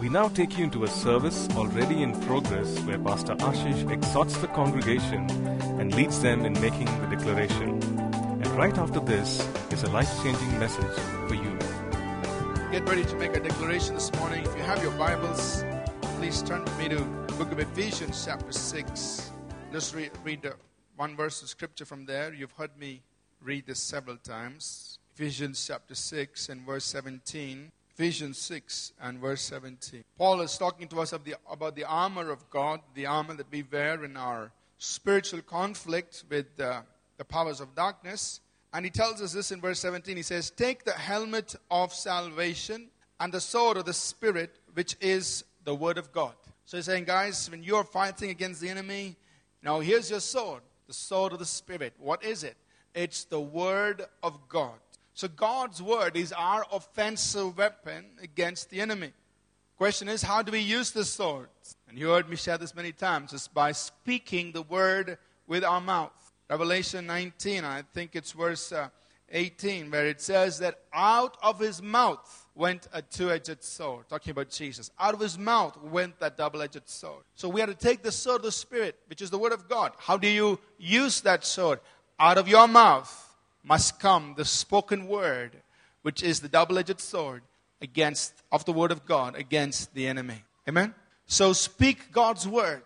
We now take you into a service already in progress where Pastor Ashish exhorts the congregation and leads them in making the declaration. And right after this is a life changing message for you. Get ready to make a declaration this morning. If you have your Bibles, please turn with me to the book of Ephesians, chapter 6. Just read, read one verse of scripture from there. You've heard me read this several times. Ephesians chapter 6 and verse 17. Ephesians 6 and verse 17. Paul is talking to us the, about the armor of God, the armor that we wear in our spiritual conflict with uh, the powers of darkness. And he tells us this in verse 17. He says, Take the helmet of salvation and the sword of the Spirit, which is the word of God. So he's saying, guys, when you're fighting against the enemy, now here's your sword, the sword of the Spirit. What is it? It's the word of God. So God's word is our offensive weapon against the enemy. Question is, how do we use the sword? And you heard me share this many times. It's by speaking the word with our mouth. Revelation 19, I think it's verse uh, 18, where it says that out of his mouth went a two edged sword. Talking about Jesus. Out of his mouth went that double edged sword. So we have to take the sword of the Spirit, which is the word of God. How do you use that sword? Out of your mouth must come the spoken word, which is the double edged sword against of the word of God against the enemy. Amen? So speak God's word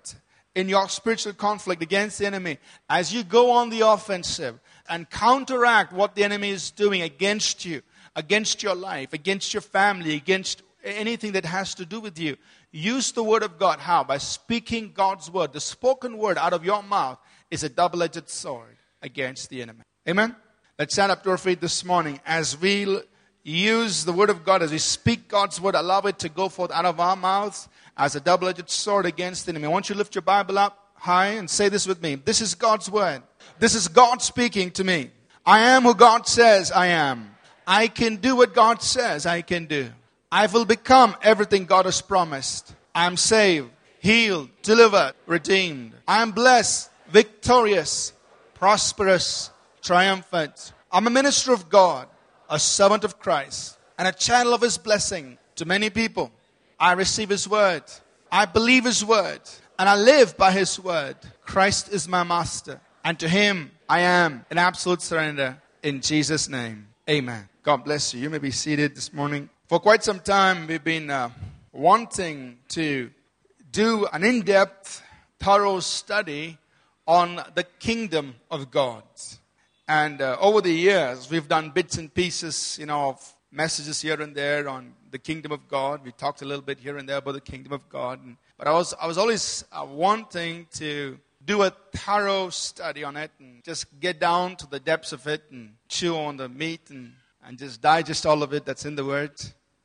in your spiritual conflict against the enemy as you go on the offensive and counteract what the enemy is doing against you, against your life, against your family, against anything that has to do with you. Use the word of God. How? By speaking God's word. The spoken word out of your mouth is a double edged sword against the enemy. Amen? Let's stand up to our feet this morning as we use the word of God, as we speak God's word, allow it to go forth out of our mouths as a double edged sword against the enemy. I want you to lift your Bible up high and say this with me. This is God's word. This is God speaking to me. I am who God says I am. I can do what God says I can do. I will become everything God has promised. I am saved, healed, delivered, redeemed. I am blessed, victorious, prosperous, triumphant. I'm a minister of God, a servant of Christ, and a channel of His blessing to many people. I receive His word. I believe His word, and I live by His word. Christ is my master, and to Him I am in absolute surrender. In Jesus' name, amen. God bless you. You may be seated this morning. For quite some time, we've been uh, wanting to do an in depth, thorough study on the kingdom of God. And uh, over the years, we've done bits and pieces, you know, of messages here and there on the kingdom of God. We talked a little bit here and there about the kingdom of God. And, but I was, I was always uh, wanting to do a thorough study on it and just get down to the depths of it and chew on the meat and, and just digest all of it that's in the Word.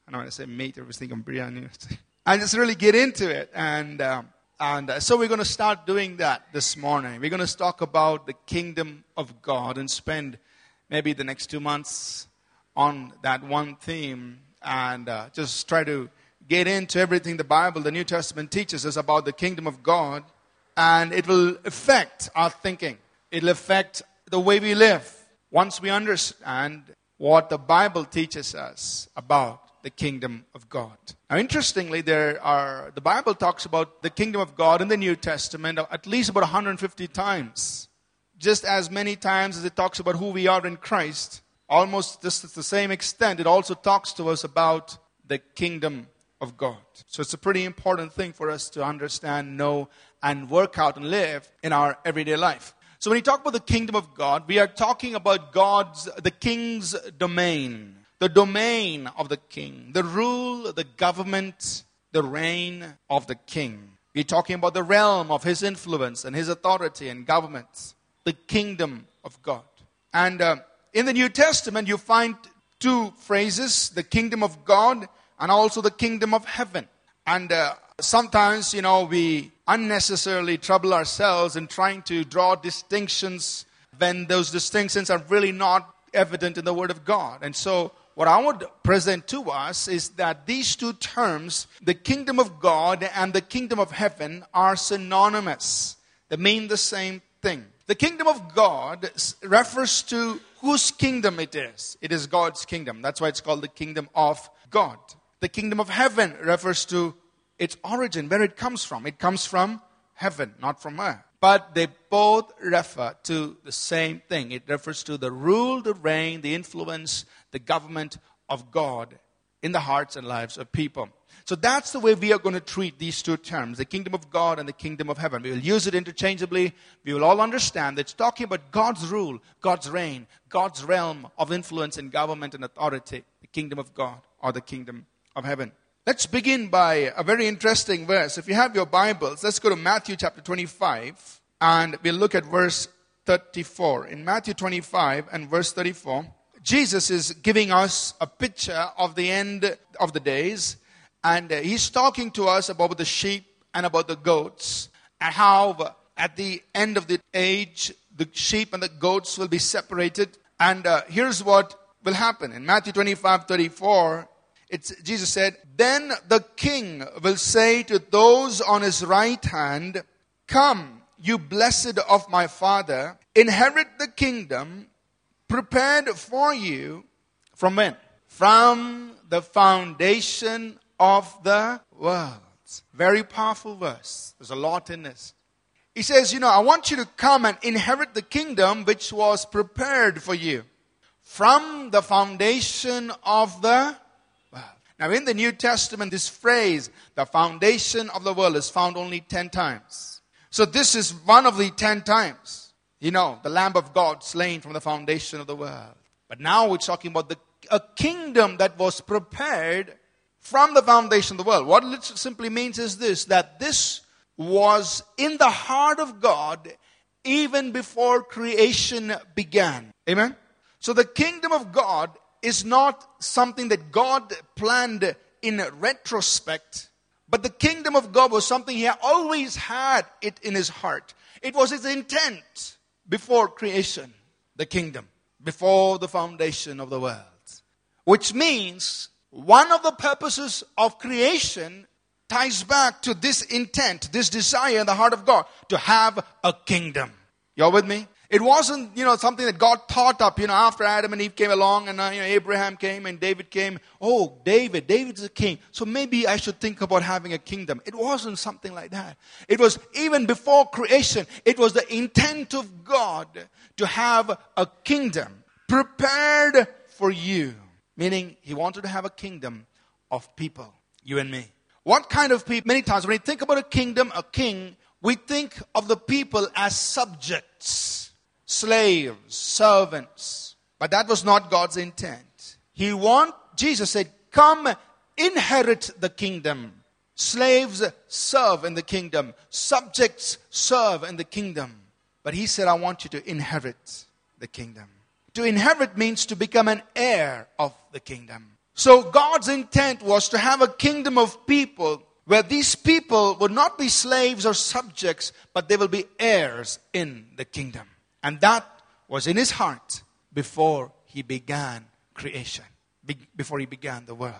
I know when I say meat, everything I was thinking biryani. and just really get into it. And um, and uh, so we're going to start doing that this morning. We're going to talk about the kingdom of God and spend maybe the next two months on that one theme and uh, just try to get into everything the Bible, the New Testament teaches us about the kingdom of God. And it will affect our thinking, it'll affect the way we live once we understand what the Bible teaches us about the kingdom of God. Now, interestingly, there are the Bible talks about the kingdom of God in the New Testament at least about 150 times, just as many times as it talks about who we are in Christ. Almost just to the same extent, it also talks to us about the kingdom of God. So it's a pretty important thing for us to understand, know, and work out and live in our everyday life. So when we talk about the kingdom of God, we are talking about God's, the king's domain the domain of the king, the rule, the government, the reign of the king. We're talking about the realm of his influence and his authority and government, the kingdom of God. And uh, in the New Testament, you find two phrases the kingdom of God and also the kingdom of heaven. And uh, sometimes, you know, we unnecessarily trouble ourselves in trying to draw distinctions when those distinctions are really not evident in the Word of God. And so what I would present to us is that these two terms, the kingdom of God and the kingdom of heaven, are synonymous. They mean the same thing. The kingdom of God refers to whose kingdom it is. It is God's kingdom. That's why it's called the kingdom of God. The kingdom of heaven refers to its origin, where it comes from. It comes from heaven, not from earth. But they both refer to the same thing. It refers to the rule, the reign, the influence, the government of God in the hearts and lives of people. So that's the way we are going to treat these two terms the kingdom of God and the kingdom of heaven. We will use it interchangeably. We will all understand that it's talking about God's rule, God's reign, God's realm of influence and government and authority, the kingdom of God or the kingdom of heaven. Let's begin by a very interesting verse. If you have your Bibles, let's go to Matthew chapter 25 and we'll look at verse 34. In Matthew 25 and verse 34, Jesus is giving us a picture of the end of the days and uh, he's talking to us about the sheep and about the goats and how uh, at the end of the age the sheep and the goats will be separated. And uh, here's what will happen. In matthew 25 34 it's, Jesus said, Then the king will say to those on his right hand, Come, you blessed of my father, inherit the kingdom prepared for you from when? From the foundation of the world. Very powerful verse. There's a lot in this. He says, You know, I want you to come and inherit the kingdom which was prepared for you from the foundation of the world. now, in the New Testament, this phrase, the foundation of the world, is found only 10 times. So, this is one of the 10 times. You know, the Lamb of God slain from the foundation of the world. But now we're talking about the, a kingdom that was prepared from the foundation of the world. What it simply means is this that this was in the heart of God even before creation began. Amen? So, the kingdom of God is not something that God planned in retrospect, but the kingdom of God was something He always had it in His heart. It was His intent before creation, the kingdom, before the foundation of the world. Which means one of the purposes of creation ties back to this intent, this desire in the heart of God to have a kingdom. You're with me? It wasn't, you know, something that God thought up, you know, after Adam and Eve came along and, uh, you know, Abraham came and David came. Oh, David, David's a king. So maybe I should think about having a kingdom. It wasn't something like that. It was even before creation, it was the intent of God to have a kingdom prepared for you. Meaning, he wanted to have a kingdom of people, you and me. What kind of people? Many times when we think about a kingdom, a king, we think of the people as subjects slaves, servants. But that was not God's intent. He want Jesus said, "Come inherit the kingdom." Slaves serve in the kingdom, subjects serve in the kingdom. But he said, I want you to inherit the kingdom. To inherit means to become an heir of the kingdom. So God's intent was to have a kingdom of people where these people would not be slaves or subjects, but they will be heirs in the kingdom. And that was in his heart before he began creation, before he began the world.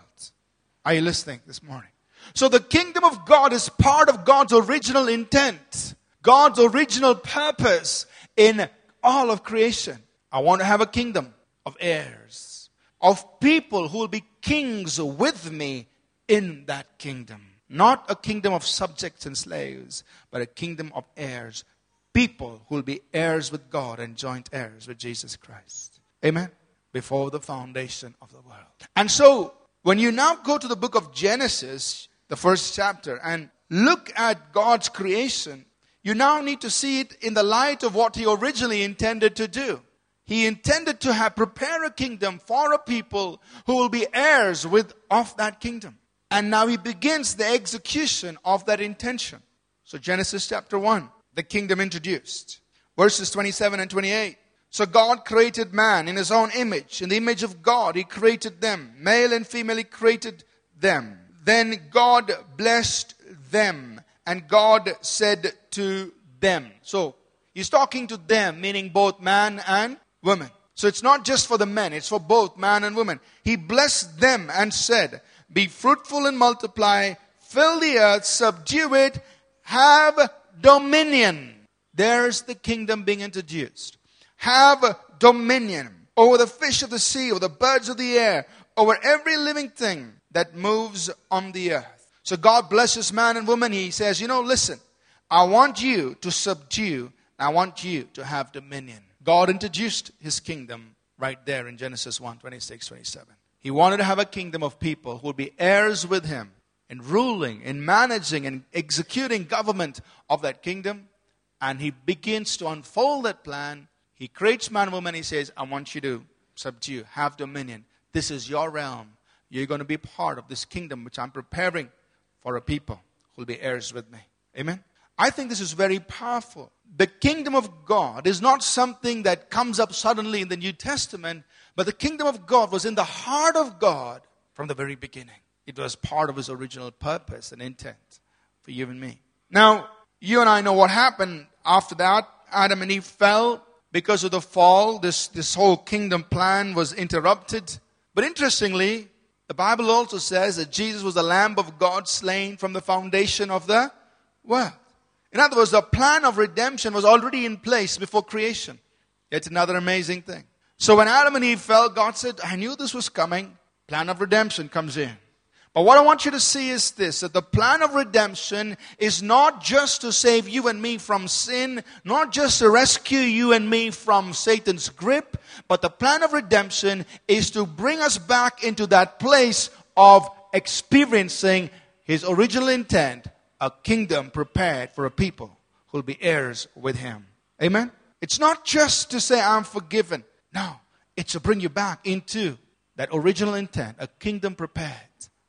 Are you listening this morning? So the kingdom of God is part of God's original intent, God's original purpose in all of creation. I want to have a kingdom of heirs, of people who will be kings with me in that kingdom. Not a kingdom of subjects and slaves, but a kingdom of heirs people who will be heirs with God and joint heirs with Jesus Christ. Amen. Before the foundation of the world. And so, when you now go to the book of Genesis, the first chapter, and look at God's creation, you now need to see it in the light of what He originally intended to do. He intended to have prepare a kingdom for a people who will be heirs with of that kingdom. And now he begins the execution of that intention. So Genesis chapter 1 the kingdom introduced. Verses 27 and 28. So God created man in his own image. In the image of God, he created them. Male and female, he created them. Then God blessed them, and God said to them. So he's talking to them, meaning both man and woman. So it's not just for the men, it's for both man and woman. He blessed them and said, Be fruitful and multiply, fill the earth, subdue it, have dominion. There's the kingdom being introduced. Have dominion over the fish of the sea, over the birds of the air, over every living thing that moves on the earth. So God blesses man and woman. He says, You know, listen, I want you to subdue, I want you to have dominion. God introduced his kingdom right there in Genesis 1 26, 27. He wanted to have a kingdom of people who would be heirs with him in ruling, in managing, and executing government of that kingdom. And he begins to unfold that plan. He creates man and woman. He says, I want you to subdue, have dominion. This is your realm. You're going to be part of this kingdom which I'm preparing for a people who will be heirs with me. Amen. I think this is very powerful. The kingdom of God is not something that comes up suddenly in the New Testament, but the kingdom of God was in the heart of God from the very beginning. It was part of his original purpose and intent for you and me. Now, you and I know what happened after that. Adam and Eve fell because of the fall. This, this whole kingdom plan was interrupted. But interestingly, the Bible also says that Jesus was the Lamb of God slain from the foundation of the world. In other words, the plan of redemption was already in place before creation. Yet another amazing thing. So when Adam and Eve fell, God said, I knew this was coming. Plan of redemption comes in. But what I want you to see is this that the plan of redemption is not just to save you and me from sin, not just to rescue you and me from Satan's grip, but the plan of redemption is to bring us back into that place of experiencing his original intent a kingdom prepared for a people who will be heirs with him. Amen? It's not just to say, I'm forgiven. No, it's to bring you back into that original intent, a kingdom prepared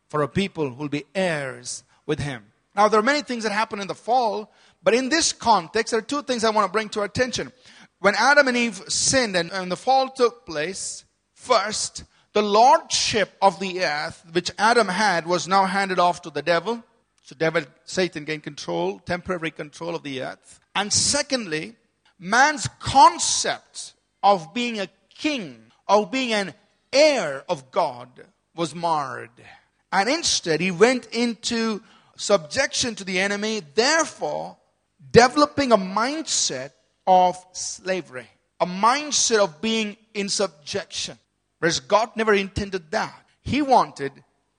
for a people who will be heirs with him. Now, there are many things that happen in the fall, but in this context, there are two things I want to bring to our attention. When Adam and Eve sinned and, and the fall took place, first, the lordship of the earth, which Adam had, was now handed off to the devil. So devil, Satan gained control, temporary control of the earth. And secondly, man's concept of being a king, of being an heir of God, was marred. And instead, he went into subjection to the enemy, therefore, developing a mindset of slavery, a mindset of being in subjection. Whereas God never intended that. He wanted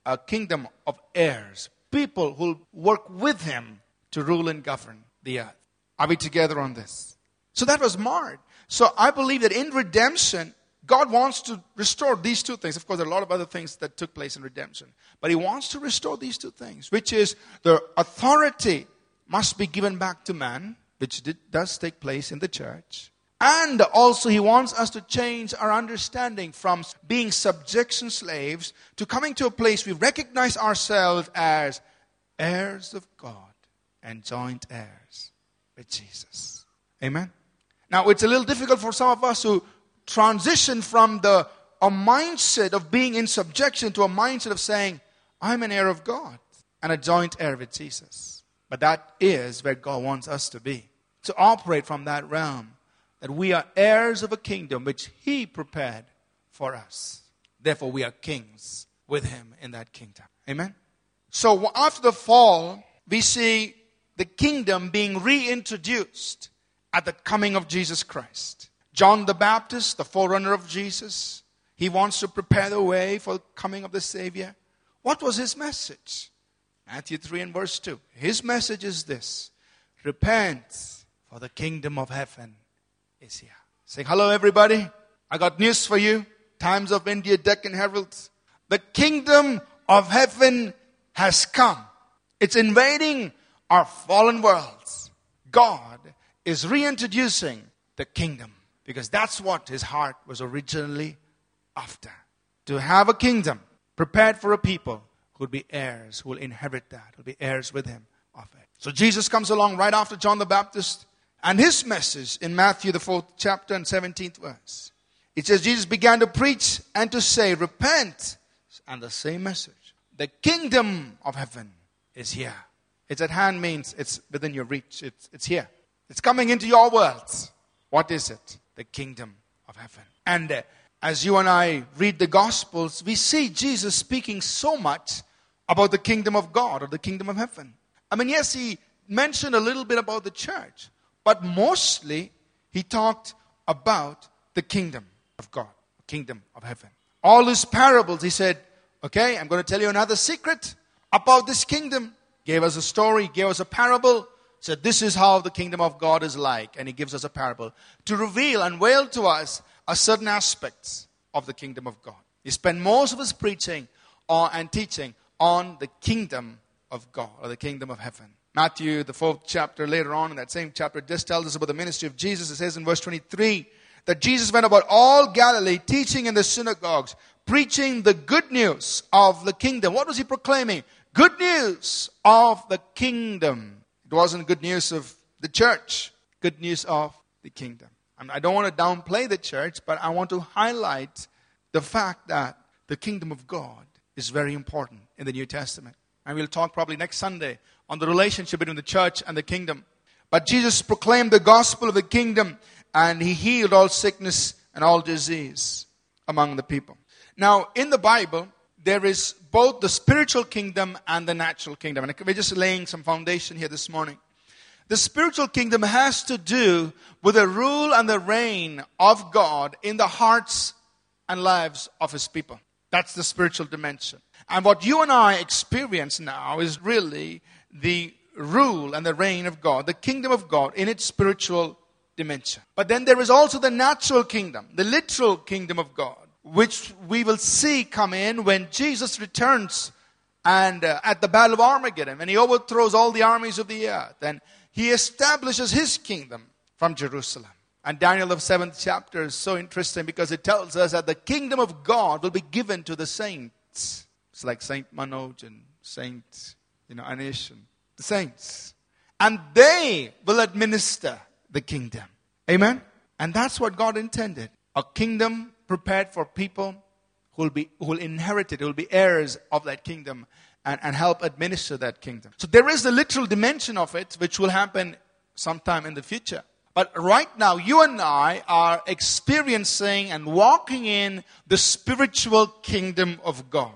a kingdom of heirs, people who'll work with him to rule and govern the earth. Are we together on this? So that was marred. So I believe that in redemption, God wants to restore these two things. Of course, there are a lot of other things that took place in redemption. But He wants to restore these two things, which is the authority must be given back to man, which did, does take place in the church. And also, he wants us to change our understanding from being subjection slaves to coming to a place we recognize ourselves as heirs of God and joint heirs with Jesus. Amen? Now, it's a little difficult for some of us to transition from the a mindset of being in subjection to a mindset of saying, I'm an heir of God and a joint heir with Jesus. But that is where God wants us to be, to operate from that realm that we are heirs of a kingdom which He prepared for us. Therefore, we are kings with Him in that kingdom. Amen? So, after the fall, we see the kingdom being reintroduced at the coming of Jesus Christ. John the Baptist, the forerunner of Jesus, he wants to prepare the way for the coming of the Savior. What was his message? Matthew 3 and verse 2. His message is this Repent, for the kingdom of heaven is here. Say hello, everybody. I got news for you. Times of India, Deccan Herald. The kingdom of heaven has come. It's invading our fallen worlds. God is reintroducing the kingdom because that's what his heart was originally after. To have a kingdom prepared for a people who will be heirs, who will inherit that, who will be heirs with him of it. So Jesus comes along right after John the Baptist and his message in Matthew, the fourth chapter and 17th verse. It says, Jesus began to preach and to say, Repent. And the same message. The kingdom of heaven is here. It's at hand means it's within your reach. It's, it's here. It's coming into your world. What is it? The kingdom of heaven. And uh, as you and I read the Gospels, we see Jesus speaking so much about the kingdom of God or the kingdom of heaven. I mean, yes, he mentioned a little bit about the church, but mostly, he talked about the kingdom of God, kingdom of heaven. All his parables, he said, Okay, I'm going to tell you another secret about this kingdom. Gave us a story, gave us a parable, said this is how the kingdom of God is like, and he gives us a parable to reveal, and unveil to us a certain aspects of the kingdom of God. He spent most of his preaching on, and teaching on the kingdom of God or the kingdom of heaven. Matthew, the fourth chapter, later on in that same chapter, just tells us about the ministry of Jesus. It says in verse 23 that Jesus went about all Galilee, teaching in the synagogues, preaching the good news of the kingdom. What was he proclaiming? Good news of the kingdom. It wasn't good news of the church, good news of the kingdom. I don't want to downplay the church, but I want to highlight the fact that the kingdom of God is very important in the New Testament. And we'll talk probably next Sunday on the relationship between the church and the kingdom. But Jesus proclaimed the gospel of the kingdom and he healed all sickness and all disease among the people. Now, in the Bible, there is both the spiritual kingdom and the natural kingdom. And we're just laying some foundation here this morning. The spiritual kingdom has to do with the rule and the reign of God in the hearts and lives of his people. That's the spiritual dimension. And what you and I experience now is really the rule and the reign of God, the kingdom of God in its spiritual dimension. But then there is also the natural kingdom, the literal kingdom of God, which we will see come in when Jesus returns and uh, at the battle of Armageddon, and he overthrows all the armies of the earth, and he establishes his kingdom from Jerusalem. And Daniel, of seventh chapter, is so interesting because it tells us that the kingdom of God will be given to the saints. It's like Saint Manoj and Saint, you know, Anish and the saints. And they will administer the kingdom. Amen? And that's what God intended. A kingdom prepared for people who will, be, who will inherit it, who will be heirs of that kingdom and, and help administer that kingdom. So there is the literal dimension of it, which will happen sometime in the future. But right now, you and I are experiencing and walking in the spiritual kingdom of God.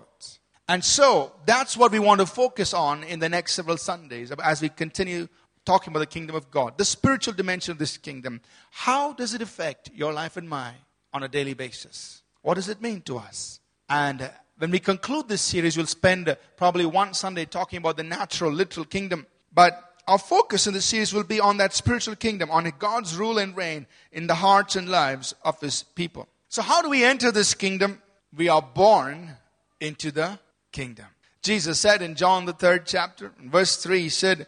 And so that's what we want to focus on in the next several Sundays as we continue talking about the kingdom of God, the spiritual dimension of this kingdom. How does it affect your life and mine on a daily basis? What does it mean to us? And uh, when we conclude this series, we'll spend uh, probably one Sunday talking about the natural, literal kingdom. But our focus in the series will be on that spiritual kingdom, on God's rule and reign in the hearts and lives of His people. So, how do we enter this kingdom? We are born into the kingdom. Jesus said in John, the third chapter, verse 3, He said,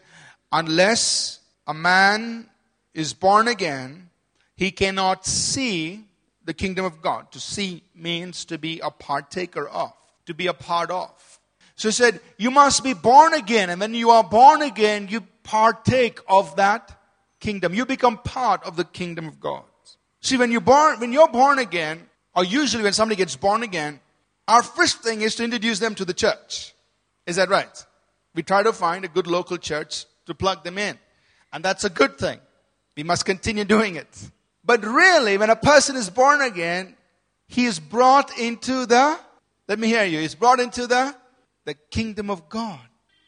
Unless a man is born again, he cannot see the kingdom of God. To see means to be a partaker of, to be a part of. So he said, You must be born again. And when you are born again, you partake of that kingdom. You become part of the kingdom of God. See, when you're born, when you're born again, or usually when somebody gets born again, our first thing is to introduce them to the church. Is that right? We try to find a good local church to plug them in. And that's a good thing. We must continue doing it. But really, when a person is born again, he is brought into the, let me hear you, he's brought into the, the kingdom of God.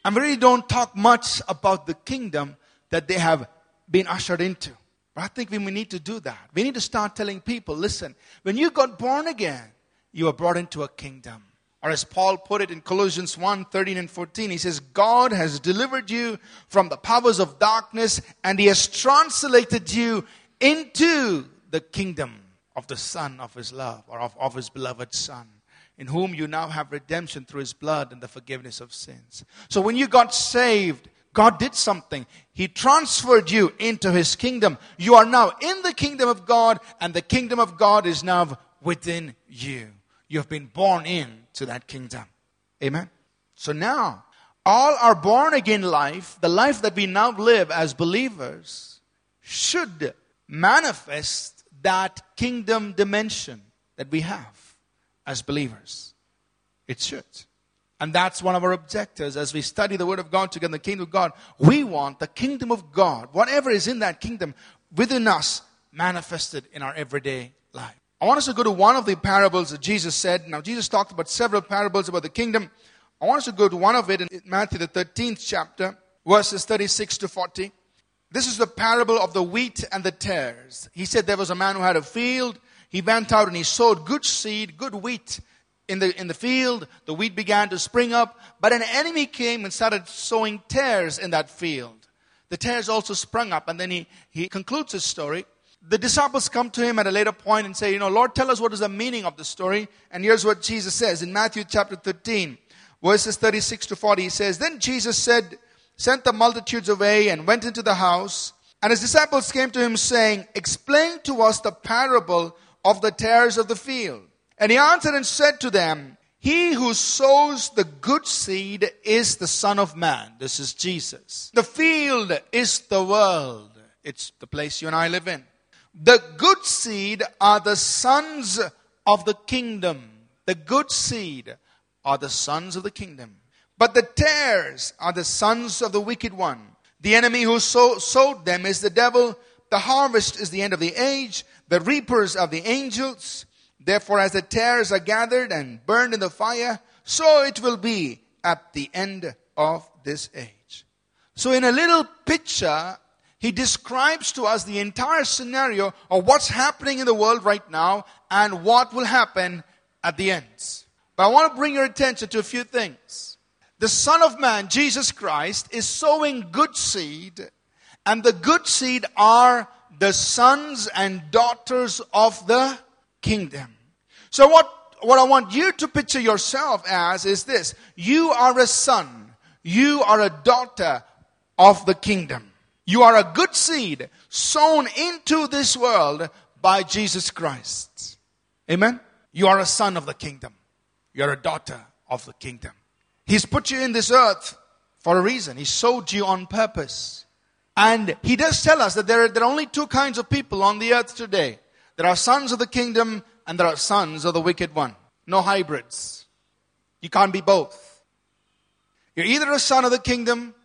I really don't talk much about the kingdom that they have been ushered into. But I think we need to do that. We need to start telling people listen, when you got born again, you were brought into a kingdom. Or as Paul put it in Colossians 1 13 and 14, he says, God has delivered you from the powers of darkness and he has translated you into the kingdom of the Son of his love or of, of his beloved Son in whom you now have redemption through his blood and the forgiveness of sins. So when you got saved, God did something. He transferred you into his kingdom. You are now in the kingdom of God, and the kingdom of God is now within you. You have been born into that kingdom. Amen. So now, all our born again life, the life that we now live as believers, should manifest that kingdom dimension that we have as believers. It should. And that's one of our objectives as we study the Word of God together the kingdom of God. We want the kingdom of God, whatever is in that kingdom, within us, manifested in our everyday life. I want us to go to one of the parables that Jesus said. Now, Jesus talked about several parables about the kingdom. I want us to go to one of it in Matthew, the 13th chapter, verses 36 to 40. This is the parable of the wheat and the tares. He said there was a man who had a field he went out and he sowed good seed, good wheat in the, in the field, the wheat began to spring up, but an enemy came and started sowing tares in that field. The tares also sprung up, and then he, he concludes his story. The disciples come to him at a later point and say, You know, Lord, tell us what is the meaning of the story. And here's what Jesus says in Matthew chapter 13, verses 36 to 40. He says, Then Jesus said, Sent the multitudes away and went into the house. And his disciples came to him, saying, Explain to us the parable of the tares of the field. And he answered and said to them, He who sows the good seed is the Son of Man. This is Jesus. The field is the world, it's the place you and I live in. The good seed are the sons of the kingdom. The good seed are the sons of the kingdom. But the tares are the sons of the wicked one. The enemy who sow, sowed them is the devil. The harvest is the end of the age. The reapers are the angels. Therefore, as the tares are gathered and burned in the fire, so it will be at the end of this age. So, in a little picture, he describes to us the entire scenario of what's happening in the world right now and what will happen at the end. But I want to bring your attention to a few things. The Son of Man, Jesus Christ, is sowing good seed, and the good seed are the sons and daughters of the kingdom. So what, what I want you to picture yourself as is this. You are a son. You are a daughter of the kingdom. You are a good seed sown into this world by Jesus Christ. Amen? You are a son of the kingdom. You are a daughter of the kingdom. He's put you in this earth for a reason. He sowed you on purpose. And he does tell us that there are, there are only two kinds of people on the earth today. There are sons of the kingdom and there are sons of the wicked one. No hybrids. You can't be both. You're either a son of the kingdom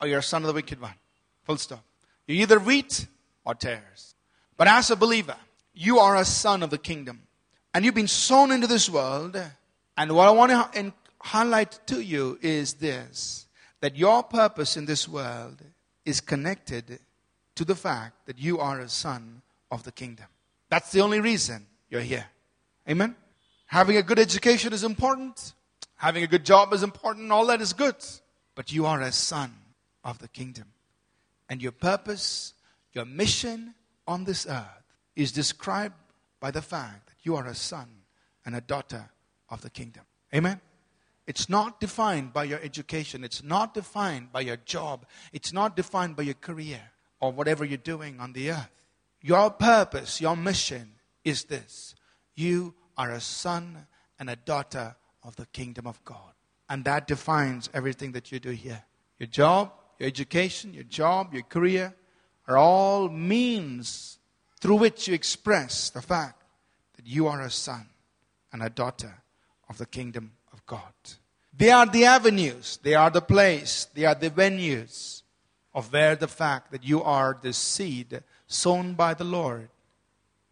or you're a son of the wicked one. Full stop. You're either wheat or tares. But as a believer, you are a son of the kingdom. And you've been sown into this world. And what I want to highlight to you is this that your purpose in this world is connected to the fact that you are a son of the kingdom. That's the only reason you're here. Amen? Having a good education is important. Having a good job is important. All that is good. But you are a son of the kingdom. And your purpose, your mission on this earth is described by the fact that you are a son and a daughter of the kingdom. Amen? It's not defined by your education. It's not defined by your job. It's not defined by your career or whatever you're doing on the earth. Your purpose, your mission is this you are a son and a daughter of the kingdom of God. And that defines everything that you do here. Your job, your education, your job, your career are all means through which you express the fact that you are a son and a daughter of the kingdom God. They are the avenues, they are the place, they are the venues of where the fact that you are the seed sown by the Lord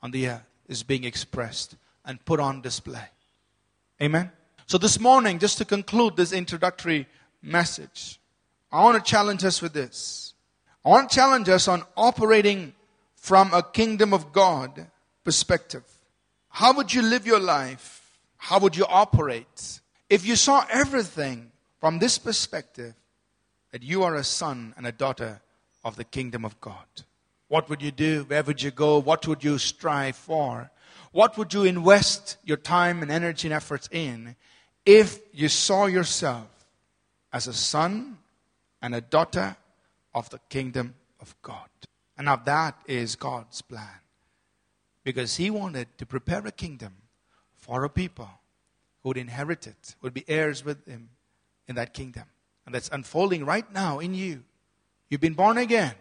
on the earth is being expressed and put on display. Amen? So, this morning, just to conclude this introductory message, I want to challenge us with this. I want to challenge us on operating from a kingdom of God perspective. How would you live your life? How would you operate if you saw everything from this perspective that you are a son and a daughter of the kingdom of God? What would you do? Where would you go? What would you strive for? What would you invest your time and energy and efforts in if you saw yourself as a son and a daughter of the kingdom of God? And now that is God's plan. Because He wanted to prepare a kingdom for a people who would inherit it, would be heirs with Him in that kingdom. And that's unfolding right now in you. You've been born again.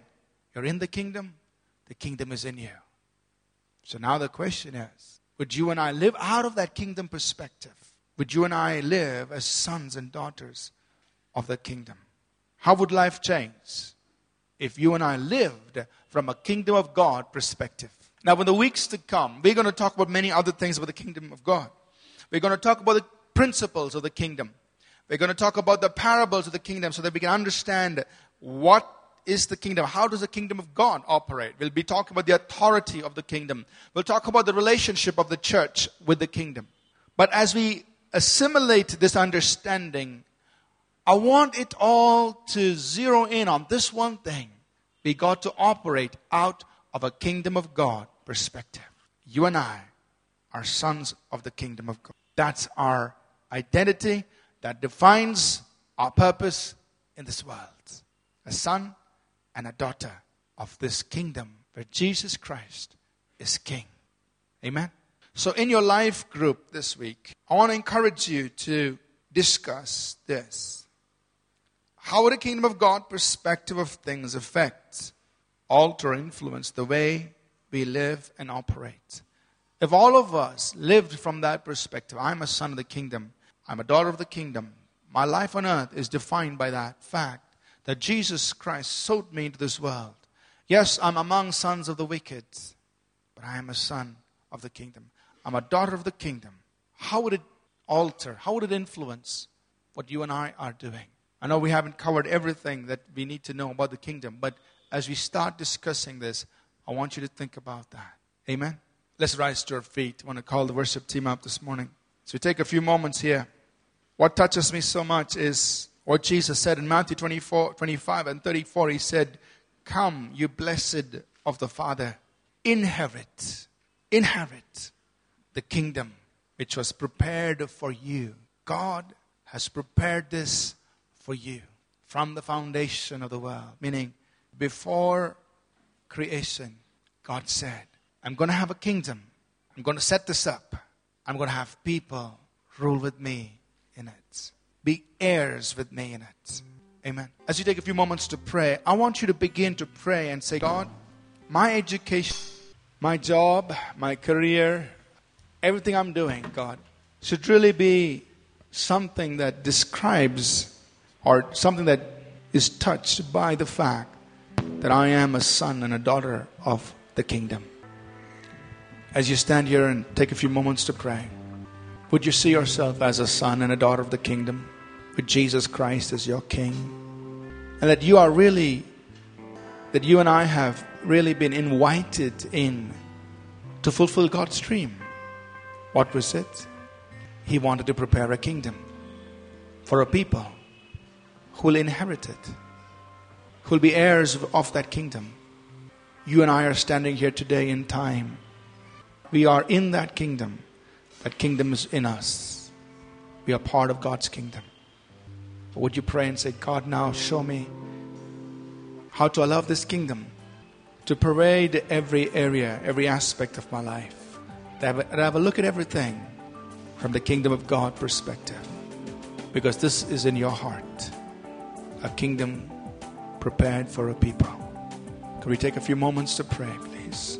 You're in the kingdom the kingdom is in you. So now the question is would you and I live out of that kingdom perspective? Would you and I live as sons and daughters of the kingdom? How would life change if you and I lived from a kingdom of God perspective? Now, in the weeks to come, we're going to talk about many other things about the kingdom of God. We're going to talk about the principles of the kingdom. We're going to talk about the parables of the kingdom so that we can understand what is the kingdom? How does the kingdom of God operate? We'll be talking about the authority of the kingdom. We'll talk about the relationship of the church with the kingdom. But as we assimilate this understanding, I want it all to zero in on this one thing. We got to operate out of a kingdom of God perspective. You and I are sons of the kingdom of God. That's our identity that defines our purpose in this world. A son and a daughter of this kingdom where Jesus Christ is king. Amen. So, in your life group this week, I want to encourage you to discuss this. How would a kingdom of God perspective of things affect, alter, influence the way we live and operate? If all of us lived from that perspective, I'm a son of the kingdom, I'm a daughter of the kingdom, my life on earth is defined by that fact that Jesus Christ sowed me into this world. Yes, I'm among sons of the wicked, but I am a son of the kingdom. I'm a daughter of the kingdom. How would it alter? How would it influence what you and I are doing? I know we haven't covered everything that we need to know about the kingdom, but as we start discussing this, I want you to think about that. Amen? Let's rise to our feet. I want to call the worship team up this morning. So we take a few moments here. What touches me so much is what Jesus said in Matthew 24, 25 and 34. He said, Come, you blessed of the Father, inherit, inherit the kingdom which was prepared for you. God has prepared this for you from the foundation of the world. Meaning, before creation, God said, I'm going to have a kingdom. I'm going to set this up. I'm going to have people rule with me in it. Be heirs with me in it. Amen. As you take a few moments to pray, I want you to begin to pray and say, God, my education, my job, my career, everything I'm doing, God, should really be something that describes or something that is touched by the fact that I am a son and a daughter of the kingdom. As you stand here and take a few moments to pray, would you see yourself as a son and a daughter of the kingdom with Jesus Christ as your king? And that you are really, that you and I have really been invited in to fulfill God's dream. What was it? He wanted to prepare a kingdom for a people who will inherit it, who will be heirs of that kingdom. You and I are standing here today in time. We are in that kingdom. That kingdom is in us. We are part of God's kingdom. But would you pray and say, God, now show me how to allow this kingdom to pervade every area, every aspect of my life? That have a look at everything from the kingdom of God perspective. Because this is in your heart a kingdom prepared for a people. Can we take a few moments to pray, please?